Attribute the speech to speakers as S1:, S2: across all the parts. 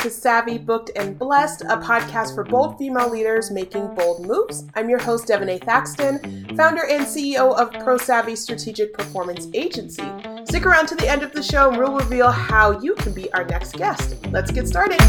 S1: to Savvy, Booked, and Blessed, a podcast for bold female leaders making bold moves. I'm your host, Devon A. Thaxton, founder and CEO of Pro Savvy Strategic Performance Agency. Stick around to the end of the show and we'll reveal how you can be our next guest. Let's get started.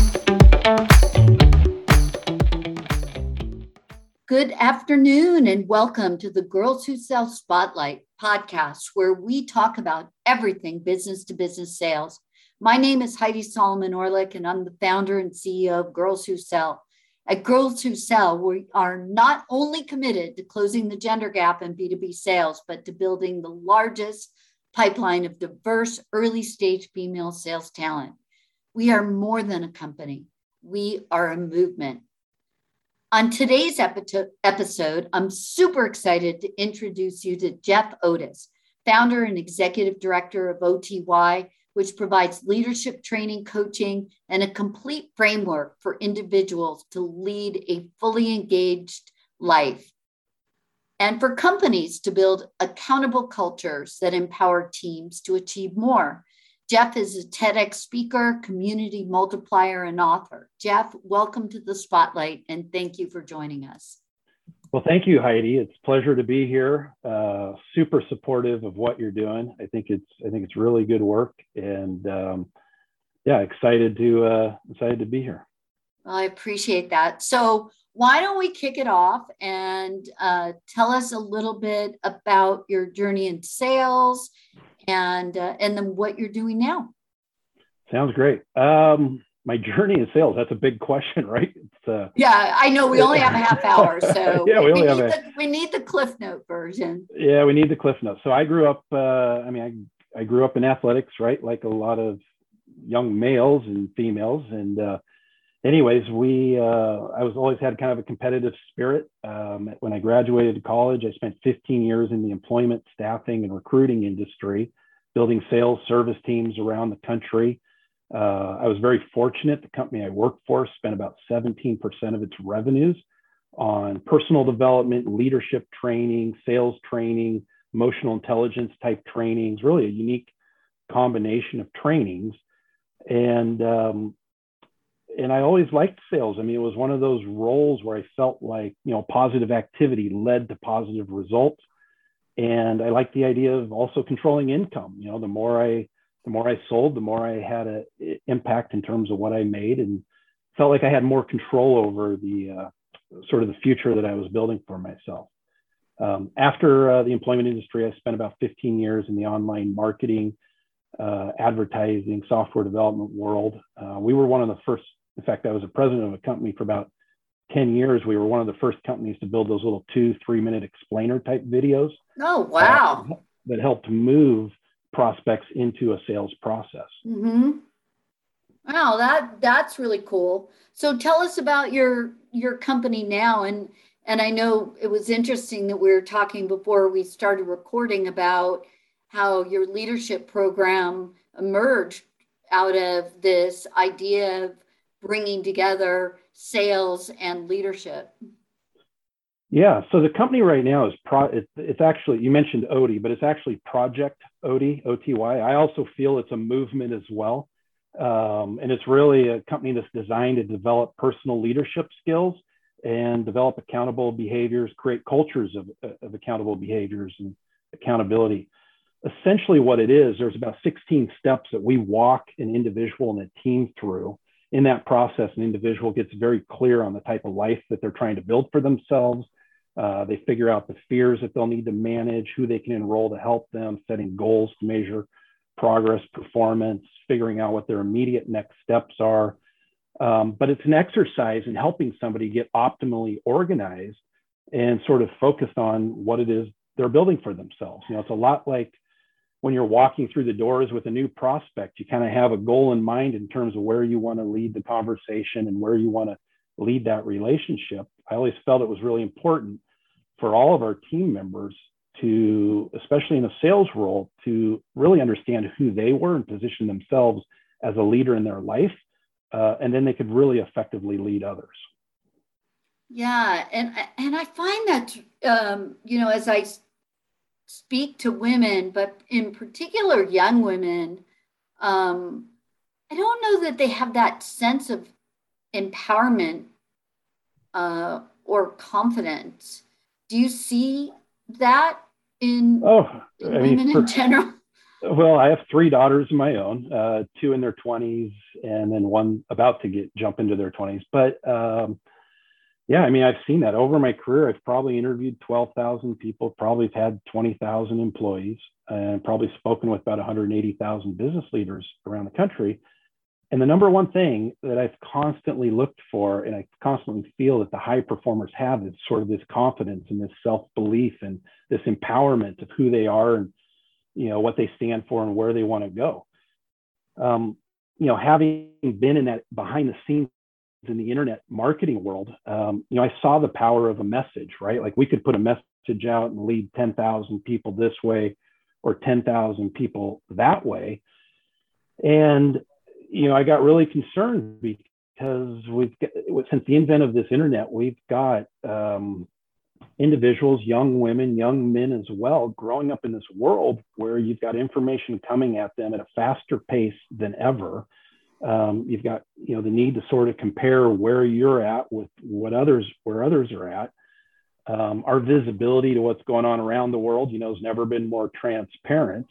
S2: Good afternoon, and welcome to the Girls Who Sell Spotlight podcast, where we talk about everything business to business sales. My name is Heidi Solomon Orlick, and I'm the founder and CEO of Girls Who Sell. At Girls Who Sell, we are not only committed to closing the gender gap in B2B sales, but to building the largest pipeline of diverse early stage female sales talent. We are more than a company, we are a movement. On today's episode, I'm super excited to introduce you to Jeff Otis, founder and executive director of OTY, which provides leadership training, coaching, and a complete framework for individuals to lead a fully engaged life. And for companies to build accountable cultures that empower teams to achieve more. Jeff is a TEDx speaker, community multiplier, and author. Jeff, welcome to the spotlight and thank you for joining us.
S3: Well, thank you, Heidi. It's a pleasure to be here. Uh, super supportive of what you're doing. I think it's I think it's really good work, and um, yeah, excited to uh, excited to be here.
S2: Well, I appreciate that. So, why don't we kick it off and uh, tell us a little bit about your journey in sales and uh, and then what you're doing now.
S3: Sounds great. Um, my journey in sales. That's a big question, right?
S2: Uh, yeah, I know. We only have a half hour, so
S3: yeah, we, we only have
S2: a,
S3: the,
S2: we need the Cliff Note version.
S3: Yeah, we need the Cliff Note. So I grew up. Uh, I mean, I I grew up in athletics, right? Like a lot of young males and females, and uh, anyways, we uh, I was always had kind of a competitive spirit. Um, when I graduated college, I spent 15 years in the employment, staffing, and recruiting industry, building sales service teams around the country. Uh, I was very fortunate. The company I worked for spent about 17% of its revenues on personal development, leadership training, sales training, emotional intelligence type trainings, really a unique combination of trainings. And um, and I always liked sales. I mean, it was one of those roles where I felt like, you know, positive activity led to positive results. And I liked the idea of also controlling income. You know, the more I, the more I sold, the more I had an impact in terms of what I made and felt like I had more control over the uh, sort of the future that I was building for myself. Um, after uh, the employment industry, I spent about 15 years in the online marketing, uh, advertising, software development world. Uh, we were one of the first in fact, I was a president of a company for about 10 years. We were one of the first companies to build those little two, three minute explainer type videos.
S2: Oh, wow.
S3: That helped move prospects into a sales process.
S2: Mm-hmm. Wow, that that's really cool. So tell us about your your company now and and I know it was interesting that we were talking before we started recording about how your leadership program emerged out of this idea of bringing together sales and leadership?
S3: Yeah, so the company right now is pro. It's, it's actually you mentioned OTY, but it's actually Project OTY, OTY. I also feel it's a movement as well, um, and it's really a company that's designed to develop personal leadership skills and develop accountable behaviors, create cultures of, of accountable behaviors and accountability. Essentially, what it is, there's about 16 steps that we walk an individual and a team through in that process, an individual gets very clear on the type of life that they're trying to build for themselves. Uh, they figure out the fears that they'll need to manage, who they can enroll to help them, setting goals to measure progress, performance, figuring out what their immediate next steps are. Um, but it's an exercise in helping somebody get optimally organized and sort of focused on what it is they're building for themselves. You know, it's a lot like when you're walking through the doors with a new prospect, you kind of have a goal in mind in terms of where you want to lead the conversation and where you want to lead that relationship. I always felt it was really important for all of our team members to, especially in a sales role, to really understand who they were and position themselves as a leader in their life. Uh, and then they could really effectively lead others.
S2: Yeah, and and I find that um, you know as I speak to women, but in particular young women, um, I don't know that they have that sense of empowerment uh, or confident. Do you see that in,
S3: oh,
S2: in I mean, women for, in general?
S3: Well, I have three daughters of my own, uh, two in their 20s, and then one about to get jump into their 20s. But um, yeah, I mean, I've seen that over my career. I've probably interviewed 12,000 people, probably had 20,000 employees, and probably spoken with about 180,000 business leaders around the country. And the number one thing that I've constantly looked for, and I constantly feel that the high performers have, is sort of this confidence and this self belief and this empowerment of who they are and you know what they stand for and where they want to go. Um, you know having been in that behind the scenes in the internet marketing world um, you know i saw the power of a message right? Like we could put a message out and lead 10,000 people this way or 10,000 people that way. And you know i got really concerned because we've got, since the invent of this internet we've got um, individuals, young women, young men as well, growing up in this world where you've got information coming at them at a faster pace than ever. Um, you've got you know the need to sort of compare where you're at with what others where others are at. Um, our visibility to what's going on around the world, you know, has never been more transparent.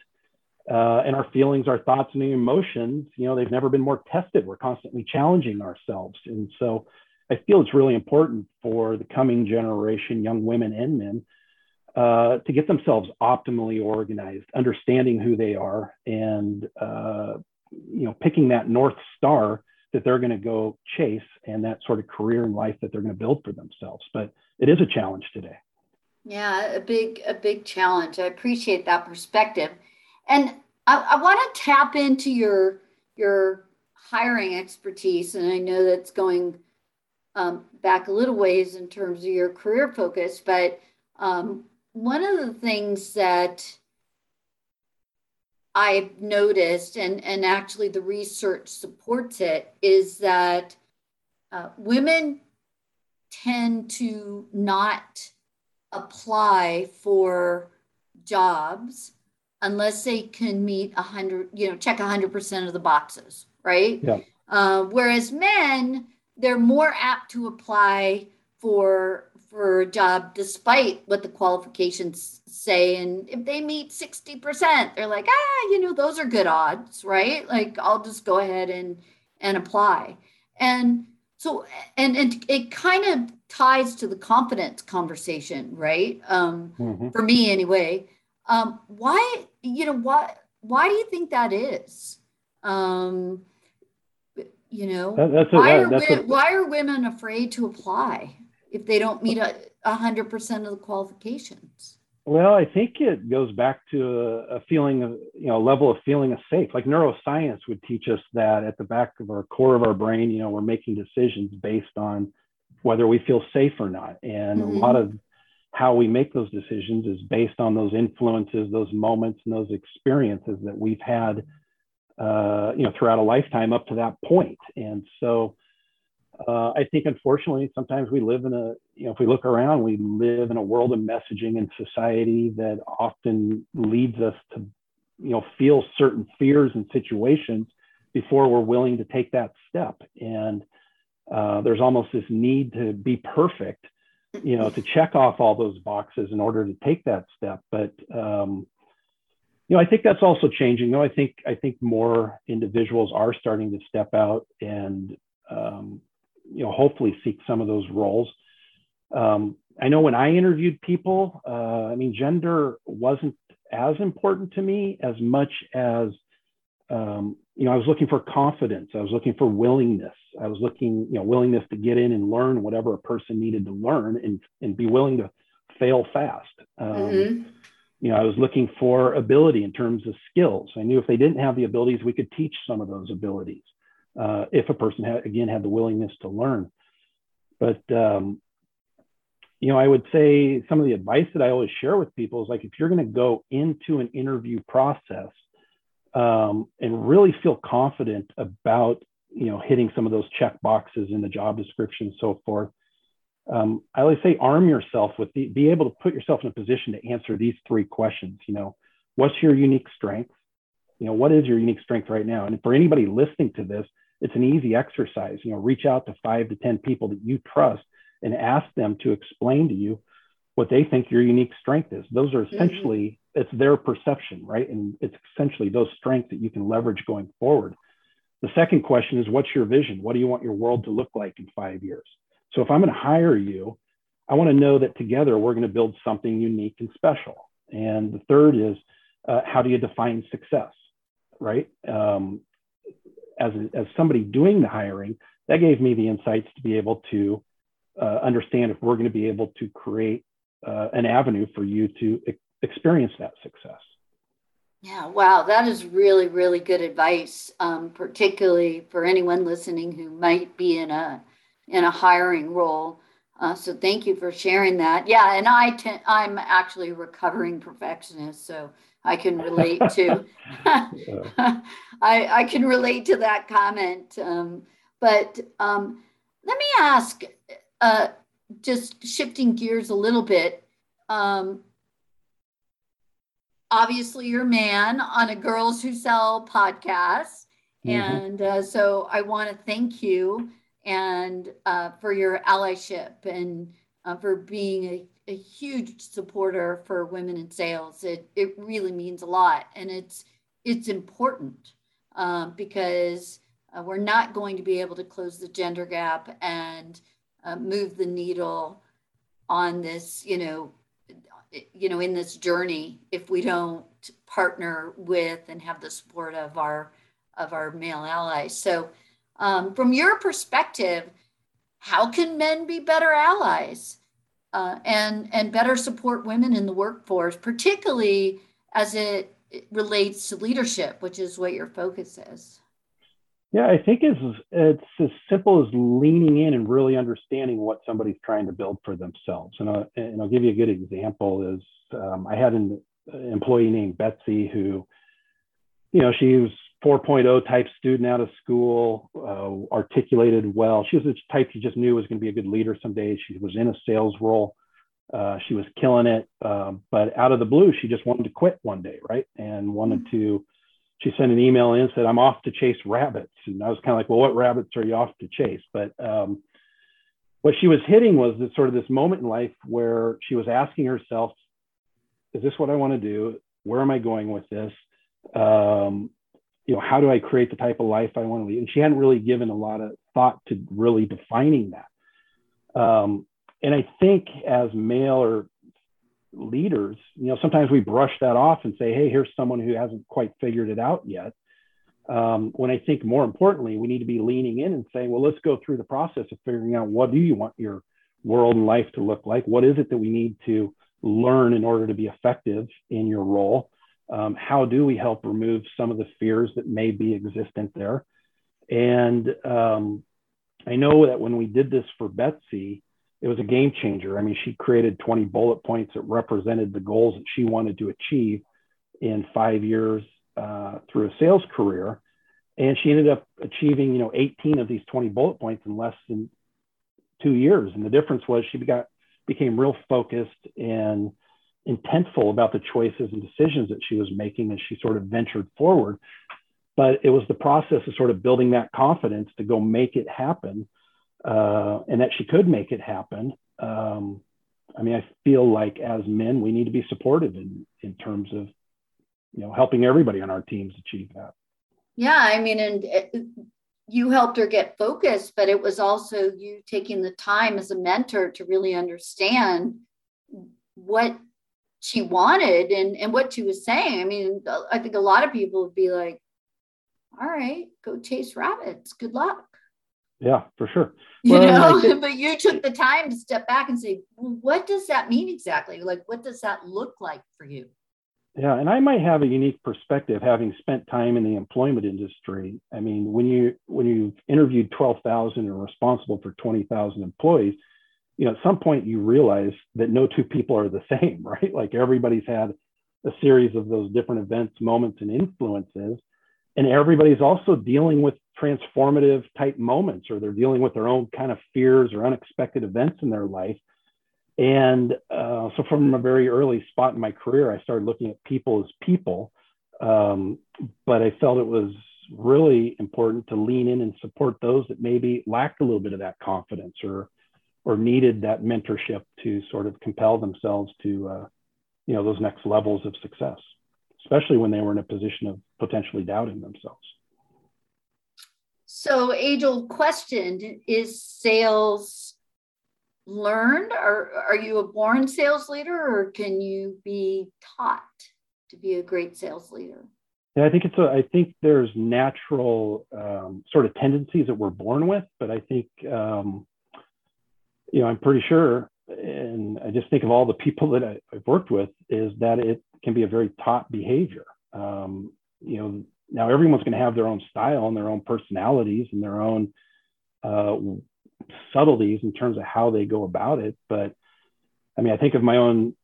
S3: Uh, and our feelings, our thoughts, and emotions, you know, they've never been more tested. We're constantly challenging ourselves, and so I feel it's really important for the coming generation, young women and men, uh, to get themselves optimally organized, understanding who they are, and uh, you know, picking that north star that they're going to go chase, and that sort of career in life that they're going to build for themselves. But it is a challenge today.
S2: Yeah, a big, a big challenge. I appreciate that perspective, and I, I want to tap into your your hiring expertise, and I know that's going um, back a little ways in terms of your career focus, but um, one of the things that I've noticed, and, and actually the research supports it, is that uh, women tend to not apply for jobs unless they can meet 100, you know, check 100% of the boxes, right?
S3: Yeah.
S2: Uh, whereas men, they're more apt to apply for for a job despite what the qualifications say and if they meet 60% they're like ah you know those are good odds right like i'll just go ahead and and apply and so and and it kind of ties to the confidence conversation right um mm-hmm. for me anyway um why you know why why do you think that is um you know, that, that's why, a, are women, a, why are women afraid to apply if they don't meet a hundred percent of the qualifications?
S3: Well, I think it goes back to a, a, feeling of, you know, a level of feeling of safe. Like neuroscience would teach us that at the back of our core of our brain, you know, we're making decisions based on whether we feel safe or not. And mm-hmm. a lot of how we make those decisions is based on those influences, those moments, and those experiences that we've had uh, you know, throughout a lifetime up to that point. And so uh, I think, unfortunately, sometimes we live in a, you know, if we look around, we live in a world of messaging and society that often leads us to, you know, feel certain fears and situations before we're willing to take that step. And uh, there's almost this need to be perfect, you know, to check off all those boxes in order to take that step. But um, you know, I think that's also changing. Though I think I think more individuals are starting to step out and um, you know hopefully seek some of those roles. Um, I know when I interviewed people, uh, I mean, gender wasn't as important to me as much as um, you know I was looking for confidence. I was looking for willingness. I was looking you know willingness to get in and learn whatever a person needed to learn and and be willing to fail fast. Um, mm-hmm you know, I was looking for ability in terms of skills. I knew if they didn't have the abilities, we could teach some of those abilities uh, if a person had, again, had the willingness to learn. But, um, you know, I would say some of the advice that I always share with people is like, if you're going to go into an interview process um, and really feel confident about, you know, hitting some of those check boxes in the job description and so forth, um, I always say arm yourself with the, be able to put yourself in a position to answer these three questions. You know, what's your unique strength? You know, what is your unique strength right now? And for anybody listening to this, it's an easy exercise. You know, reach out to five to 10 people that you trust and ask them to explain to you what they think your unique strength is. Those are mm-hmm. essentially, mm-hmm. it's their perception, right? And it's essentially those strengths that you can leverage going forward. The second question is, what's your vision? What do you want your world to look like in five years? So if I'm going to hire you, I want to know that together we're going to build something unique and special. And the third is, uh, how do you define success, right? Um, as, a, as somebody doing the hiring, that gave me the insights to be able to uh, understand if we're going to be able to create uh, an avenue for you to e- experience that success.
S2: Yeah, wow, that is really, really good advice, um, particularly for anyone listening who might be in a in a hiring role. Uh, so thank you for sharing that. Yeah, and I t- I'm actually a recovering perfectionist, so I can relate to I I can relate to that comment. Um, but um, let me ask, uh, just shifting gears a little bit. Um, obviously, you're a man on a Girls Who Sell podcast. Mm-hmm. And uh, so I want to thank you and uh, for your allyship and uh, for being a, a, huge supporter for women in sales. It, it really means a lot. And it's, it's important um, because uh, we're not going to be able to close the gender gap and uh, move the needle on this, you know, you know, in this journey if we don't partner with and have the support of our of our male allies. So, um, from your perspective, how can men be better allies uh, and and better support women in the workforce, particularly as it relates to leadership, which is what your focus is?
S3: Yeah, I think it's it's as simple as leaning in and really understanding what somebody's trying to build for themselves. And, I'll, and I'll give you a good example. Is um, I had an employee named Betsy who, you know, she was 4.0 type student out of school, uh, articulated well. She was the type you just knew was going to be a good leader someday. She was in a sales role. Uh, she was killing it, um, but out of the blue, she just wanted to quit one day, right? And wanted mm-hmm. to she sent an email in and said, I'm off to chase rabbits. And I was kind of like, well, what rabbits are you off to chase? But um, what she was hitting was this sort of this moment in life where she was asking herself, is this what I want to do? Where am I going with this? Um, you know, how do I create the type of life I want to lead? And she hadn't really given a lot of thought to really defining that. Um, and I think as male or leaders, you know, sometimes we brush that off and say, hey, here's someone who hasn't quite figured it out yet. Um, when I think more importantly, we need to be leaning in and saying, well, let's go through the process of figuring out what do you want your world and life to look like? What is it that we need to learn in order to be effective in your role? Um, how do we help remove some of the fears that may be existent there? And um, I know that when we did this for Betsy, it was a game changer. I mean, she created 20 bullet points that represented the goals that she wanted to achieve in five years uh, through a sales career. And she ended up achieving, you know, 18 of these 20 bullet points in less than two years. And the difference was she got, became real focused and intentful about the choices and decisions that she was making as she sort of ventured forward. But it was the process of sort of building that confidence to go make it happen uh, and that she could make it happen. Um, I mean, I feel like as men, we need to be supportive in, in terms of, you know, helping everybody on our teams achieve that.
S2: Yeah, I mean, and it, you helped her get focused, but it was also you taking the time as a mentor to really understand what she wanted and, and what she was saying. I mean, I think a lot of people would be like, all right, go chase rabbits. Good luck
S3: yeah, for sure.
S2: You well, know, but you took the time to step back and say, well, what does that mean exactly? Like, what does that look like for you?
S3: Yeah, and I might have a unique perspective having spent time in the employment industry. I mean, when you when you've interviewed 12,000 and responsible for 20,000 employees, you know, at some point you realize that no two people are the same, right? Like everybody's had a series of those different events, moments, and influences and everybody's also dealing with transformative type moments or they're dealing with their own kind of fears or unexpected events in their life. And uh, so from a very early spot in my career i started looking at people as people. Um, but I felt it was really important to lean in and support those that maybe lacked a little bit of that confidence or or needed that mentorship to sort of compel themselves to uh, you know those next levels of success especially when they were in a position of potentially doubting themselves
S2: so age old question is sales learned or are you a born sales leader or can you be taught to be a great sales leader
S3: yeah, I think it's a, I think there's natural um, sort of tendencies that we're born with, but I think um, you know I'm pretty sure, and I just think of all the people that I, have worked with, is that it can be a very taught behavior. Um, you know, now everyone's going to have their own style and their own personalities and their own uh, subtleties in terms of how they go about it, but I mean, I think of my own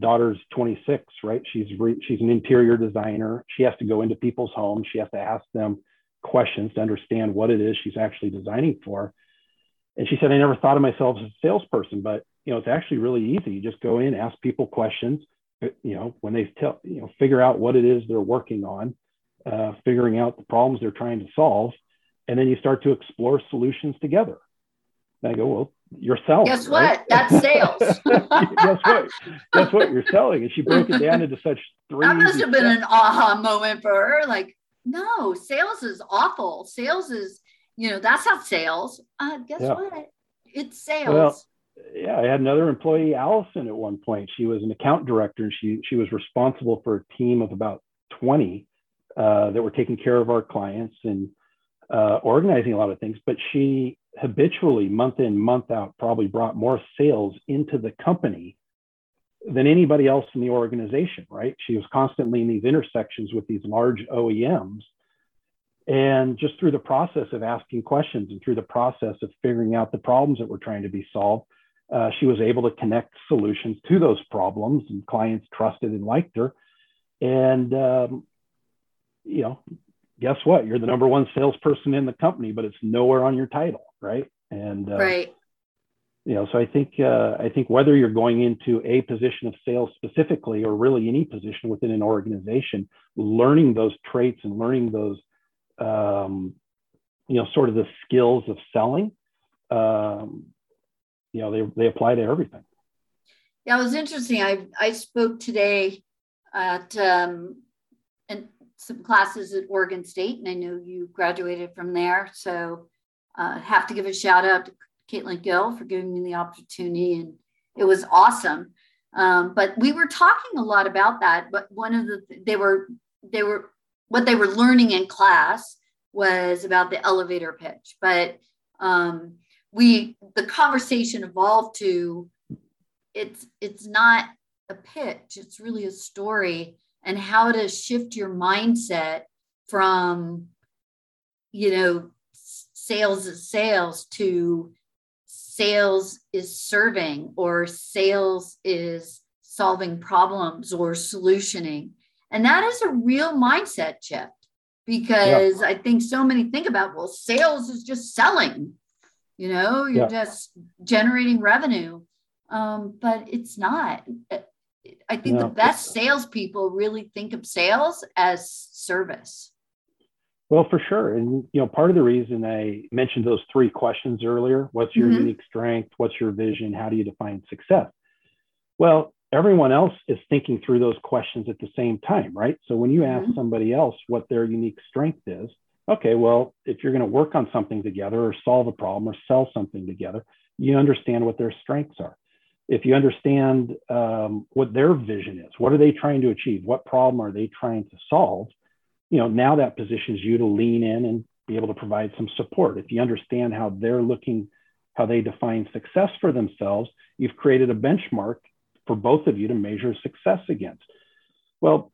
S3: daughter's 26, right? She's re- she's an interior designer. She has to go into people's homes. She has to ask them questions to understand what it is she's actually designing for. And she said, I never thought of myself as a salesperson, but you know, it's actually really easy. You just go in, ask people questions. You know, when they tell, you know, figure out what it is they're working on, uh, figuring out the problems they're trying to solve, and then you start to explore solutions together. And I go, well, you're selling.
S2: Guess right? what? That's sales.
S3: Guess what? Guess what? You're selling. And she broke it down into such three.
S2: That must have been steps. an aha moment for her. Like, no, sales is awful. Sales is, you know, that's not sales. Uh, guess yeah. what? It's sales. Well,
S3: yeah, I had another employee, Allison, at one point. She was an account director and she she was responsible for a team of about 20 uh, that were taking care of our clients and uh, organizing a lot of things. But she habitually, month in, month out, probably brought more sales into the company than anybody else in the organization, right? She was constantly in these intersections with these large OEMs. And just through the process of asking questions and through the process of figuring out the problems that were trying to be solved, uh, she was able to connect solutions to those problems, and clients trusted and liked her. And um, you know, guess what? You're the number one salesperson in the company, but it's nowhere on your title, right? And
S2: uh, right.
S3: You know, so I think uh, I think whether you're going into a position of sales specifically, or really any position within an organization, learning those traits and learning those, um, you know, sort of the skills of selling, um, you know, they they apply to everything.
S2: Yeah, it was interesting. I I spoke today at um, some classes at Oregon State, and I know you graduated from there. So uh, have to give a shout out to Caitlin Gill for giving me the opportunity, and it was awesome. Um, but we were talking a lot about that. But one of the they were they were what they were learning in class was about the elevator pitch. But um, we the conversation evolved to it's it's not a pitch; it's really a story and how to shift your mindset from you know sales is sales to sales is serving or sales is solving problems or solutioning and that is a real mindset shift because yeah. i think so many think about well sales is just selling you know you're yeah. just generating revenue um, but it's not I think the best salespeople really think of sales as service.
S3: Well, for sure. And you know, part of the reason I mentioned those three questions earlier, what's your mm-hmm. unique strength? What's your vision? How do you define success? Well, everyone else is thinking through those questions at the same time, right? So when you ask mm-hmm. somebody else what their unique strength is, okay, well, if you're going to work on something together or solve a problem or sell something together, you understand what their strengths are if you understand um, what their vision is, what are they trying to achieve? What problem are they trying to solve? You know, now that positions you to lean in and be able to provide some support. If you understand how they're looking, how they define success for themselves, you've created a benchmark for both of you to measure success against. Well,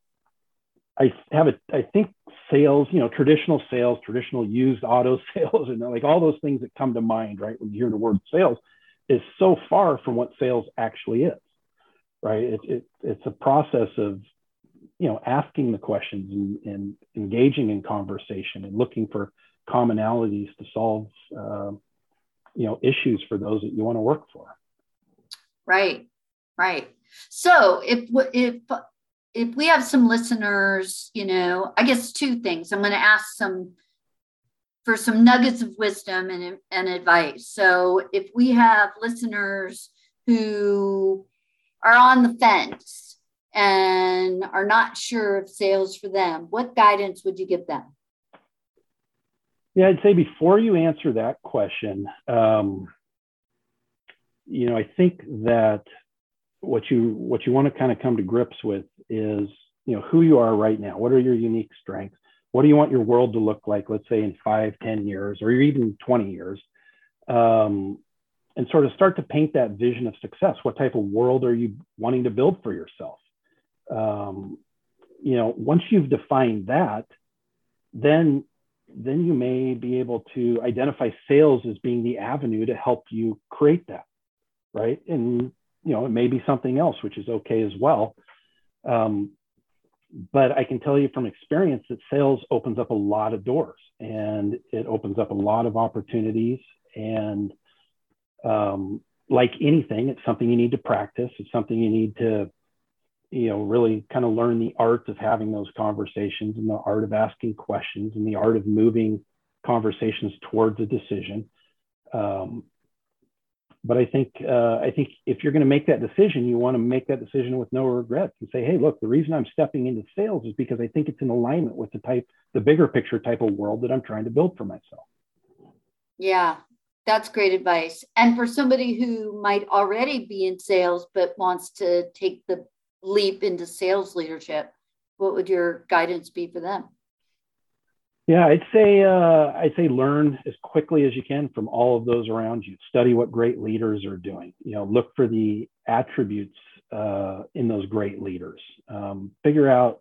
S3: I have a, I think sales, you know, traditional sales, traditional used auto sales, and like all those things that come to mind, right? When you hear the word sales, is so far from what sales actually is, right? It, it, it's a process of, you know, asking the questions and, and engaging in conversation and looking for commonalities to solve, uh, you know, issues for those that you want to work for.
S2: Right, right. So if if if we have some listeners, you know, I guess two things. I'm going to ask some for some nuggets of wisdom and, and advice. So if we have listeners who are on the fence and are not sure of sales for them, what guidance would you give them?
S3: Yeah, I'd say before you answer that question, um, you know, I think that what you what you want to kind of come to grips with is you know who you are right now. What are your unique strengths? What do you want your world to look like? Let's say in five, ten years, or even twenty years, um, and sort of start to paint that vision of success. What type of world are you wanting to build for yourself? Um, you know, once you've defined that, then then you may be able to identify sales as being the avenue to help you create that, right? And you know, it may be something else, which is okay as well. Um, but I can tell you from experience that sales opens up a lot of doors and it opens up a lot of opportunities. And um, like anything, it's something you need to practice. It's something you need to, you know, really kind of learn the art of having those conversations and the art of asking questions and the art of moving conversations towards a decision. Um, but I think uh, I think if you're going to make that decision, you want to make that decision with no regrets and say, hey, look, the reason I'm stepping into sales is because I think it's in alignment with the type, the bigger picture type of world that I'm trying to build for myself.
S2: Yeah, that's great advice. And for somebody who might already be in sales but wants to take the leap into sales leadership, what would your guidance be for them?
S3: Yeah, I'd say uh, I'd say learn as quickly as you can from all of those around you. Study what great leaders are doing. You know, look for the attributes uh, in those great leaders. Um, figure out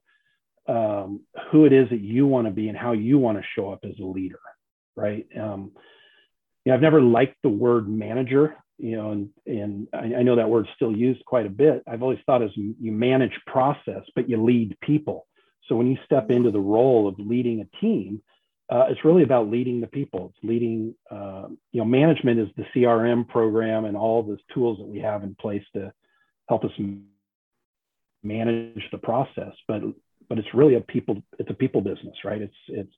S3: um, who it is that you want to be and how you want to show up as a leader. Right. Um, you know, I've never liked the word manager. You know, and and I, I know that word's still used quite a bit. I've always thought as you manage process, but you lead people so when you step into the role of leading a team, uh, it's really about leading the people. It's leading, uh, you know, management is the CRM program and all the tools that we have in place to help us manage the process. But but it's really a people. It's a people business, right? It's it's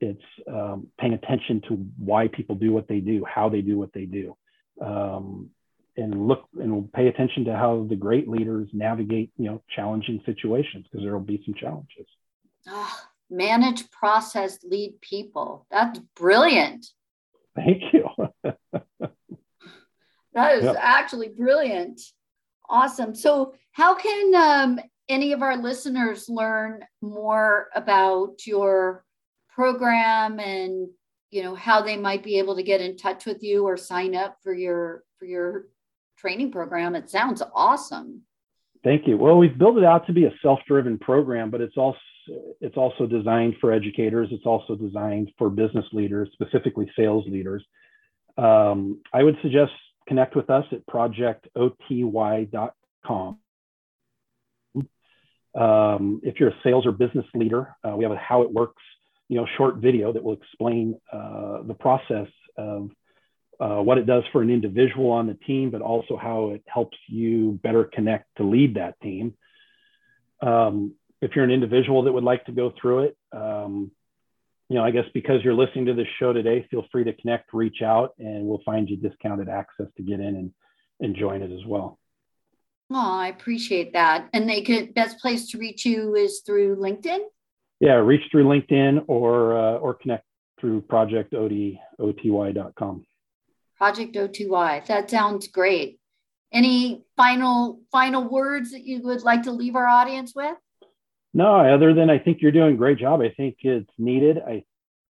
S3: it's um, paying attention to why people do what they do, how they do what they do, um, and look and pay attention to how the great leaders navigate you know challenging situations because there will be some challenges.
S2: Oh, manage process lead people. That's brilliant.
S3: Thank you.
S2: That is yep. actually brilliant. Awesome. So how can um, any of our listeners learn more about your program and you know how they might be able to get in touch with you or sign up for your for your training program. It sounds awesome.
S3: Thank you. Well, we've built it out to be a self-driven program, but it's also it's also designed for educators. It's also designed for business leaders, specifically sales leaders. Um, I would suggest connect with us at projectoty.com. Um, if you're a sales or business leader, uh, we have a how it works, you know, short video that will explain uh, the process of uh, what it does for an individual on the team, but also how it helps you better connect to lead that team. Um, if you're an individual that would like to go through it, um, you know, I guess because you're listening to this show today, feel free to connect, reach out, and we'll find you discounted access to get in and, and join it as well.
S2: Oh, I appreciate that. And they could best place to reach you is through LinkedIn.
S3: Yeah, reach through LinkedIn or uh, or connect through projectoty.com.
S2: Project OTY. That sounds great. Any final final words that you would like to leave our audience with?
S3: No, other than I think you're doing a great job. I think it's needed. I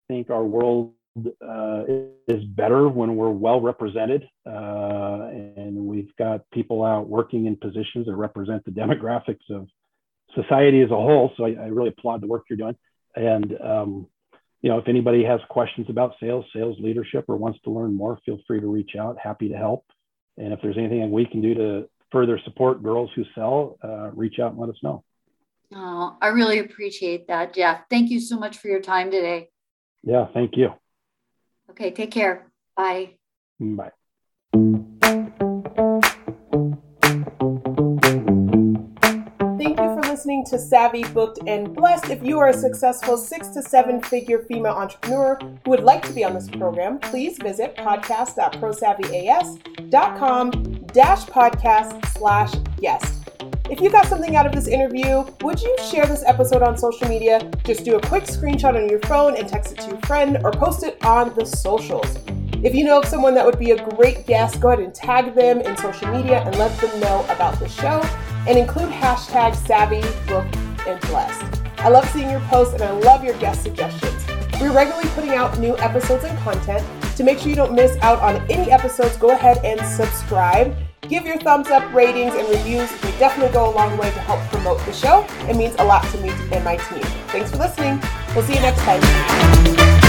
S3: think our world uh, is better when we're well represented, uh, and we've got people out working in positions that represent the demographics of society as a whole. So I, I really applaud the work you're doing. And um, you know, if anybody has questions about sales, sales leadership, or wants to learn more, feel free to reach out. Happy to help. And if there's anything we can do to further support girls who sell, uh, reach out and let us know.
S2: Oh, I really appreciate that, Jeff. Thank you so much for your time today.
S3: Yeah, thank you.
S2: Okay, take care. Bye.
S3: Bye.
S1: To Savvy, Booked, and Blessed. If you are a successful six to seven figure female entrepreneur who would like to be on this program, please visit podcast.prosavvyas.com dash podcast slash guest. If you got something out of this interview, would you share this episode on social media? Just do a quick screenshot on your phone and text it to your friend or post it on the socials. If you know of someone that would be a great guest, go ahead and tag them in social media and let them know about the show and include hashtag savvy, book, and blessed. I love seeing your posts and I love your guest suggestions. We're regularly putting out new episodes and content. To make sure you don't miss out on any episodes, go ahead and subscribe. Give your thumbs up, ratings, and reviews. They definitely go a long way to help promote the show. It means a lot to me and my team. Thanks for listening. We'll see you next time.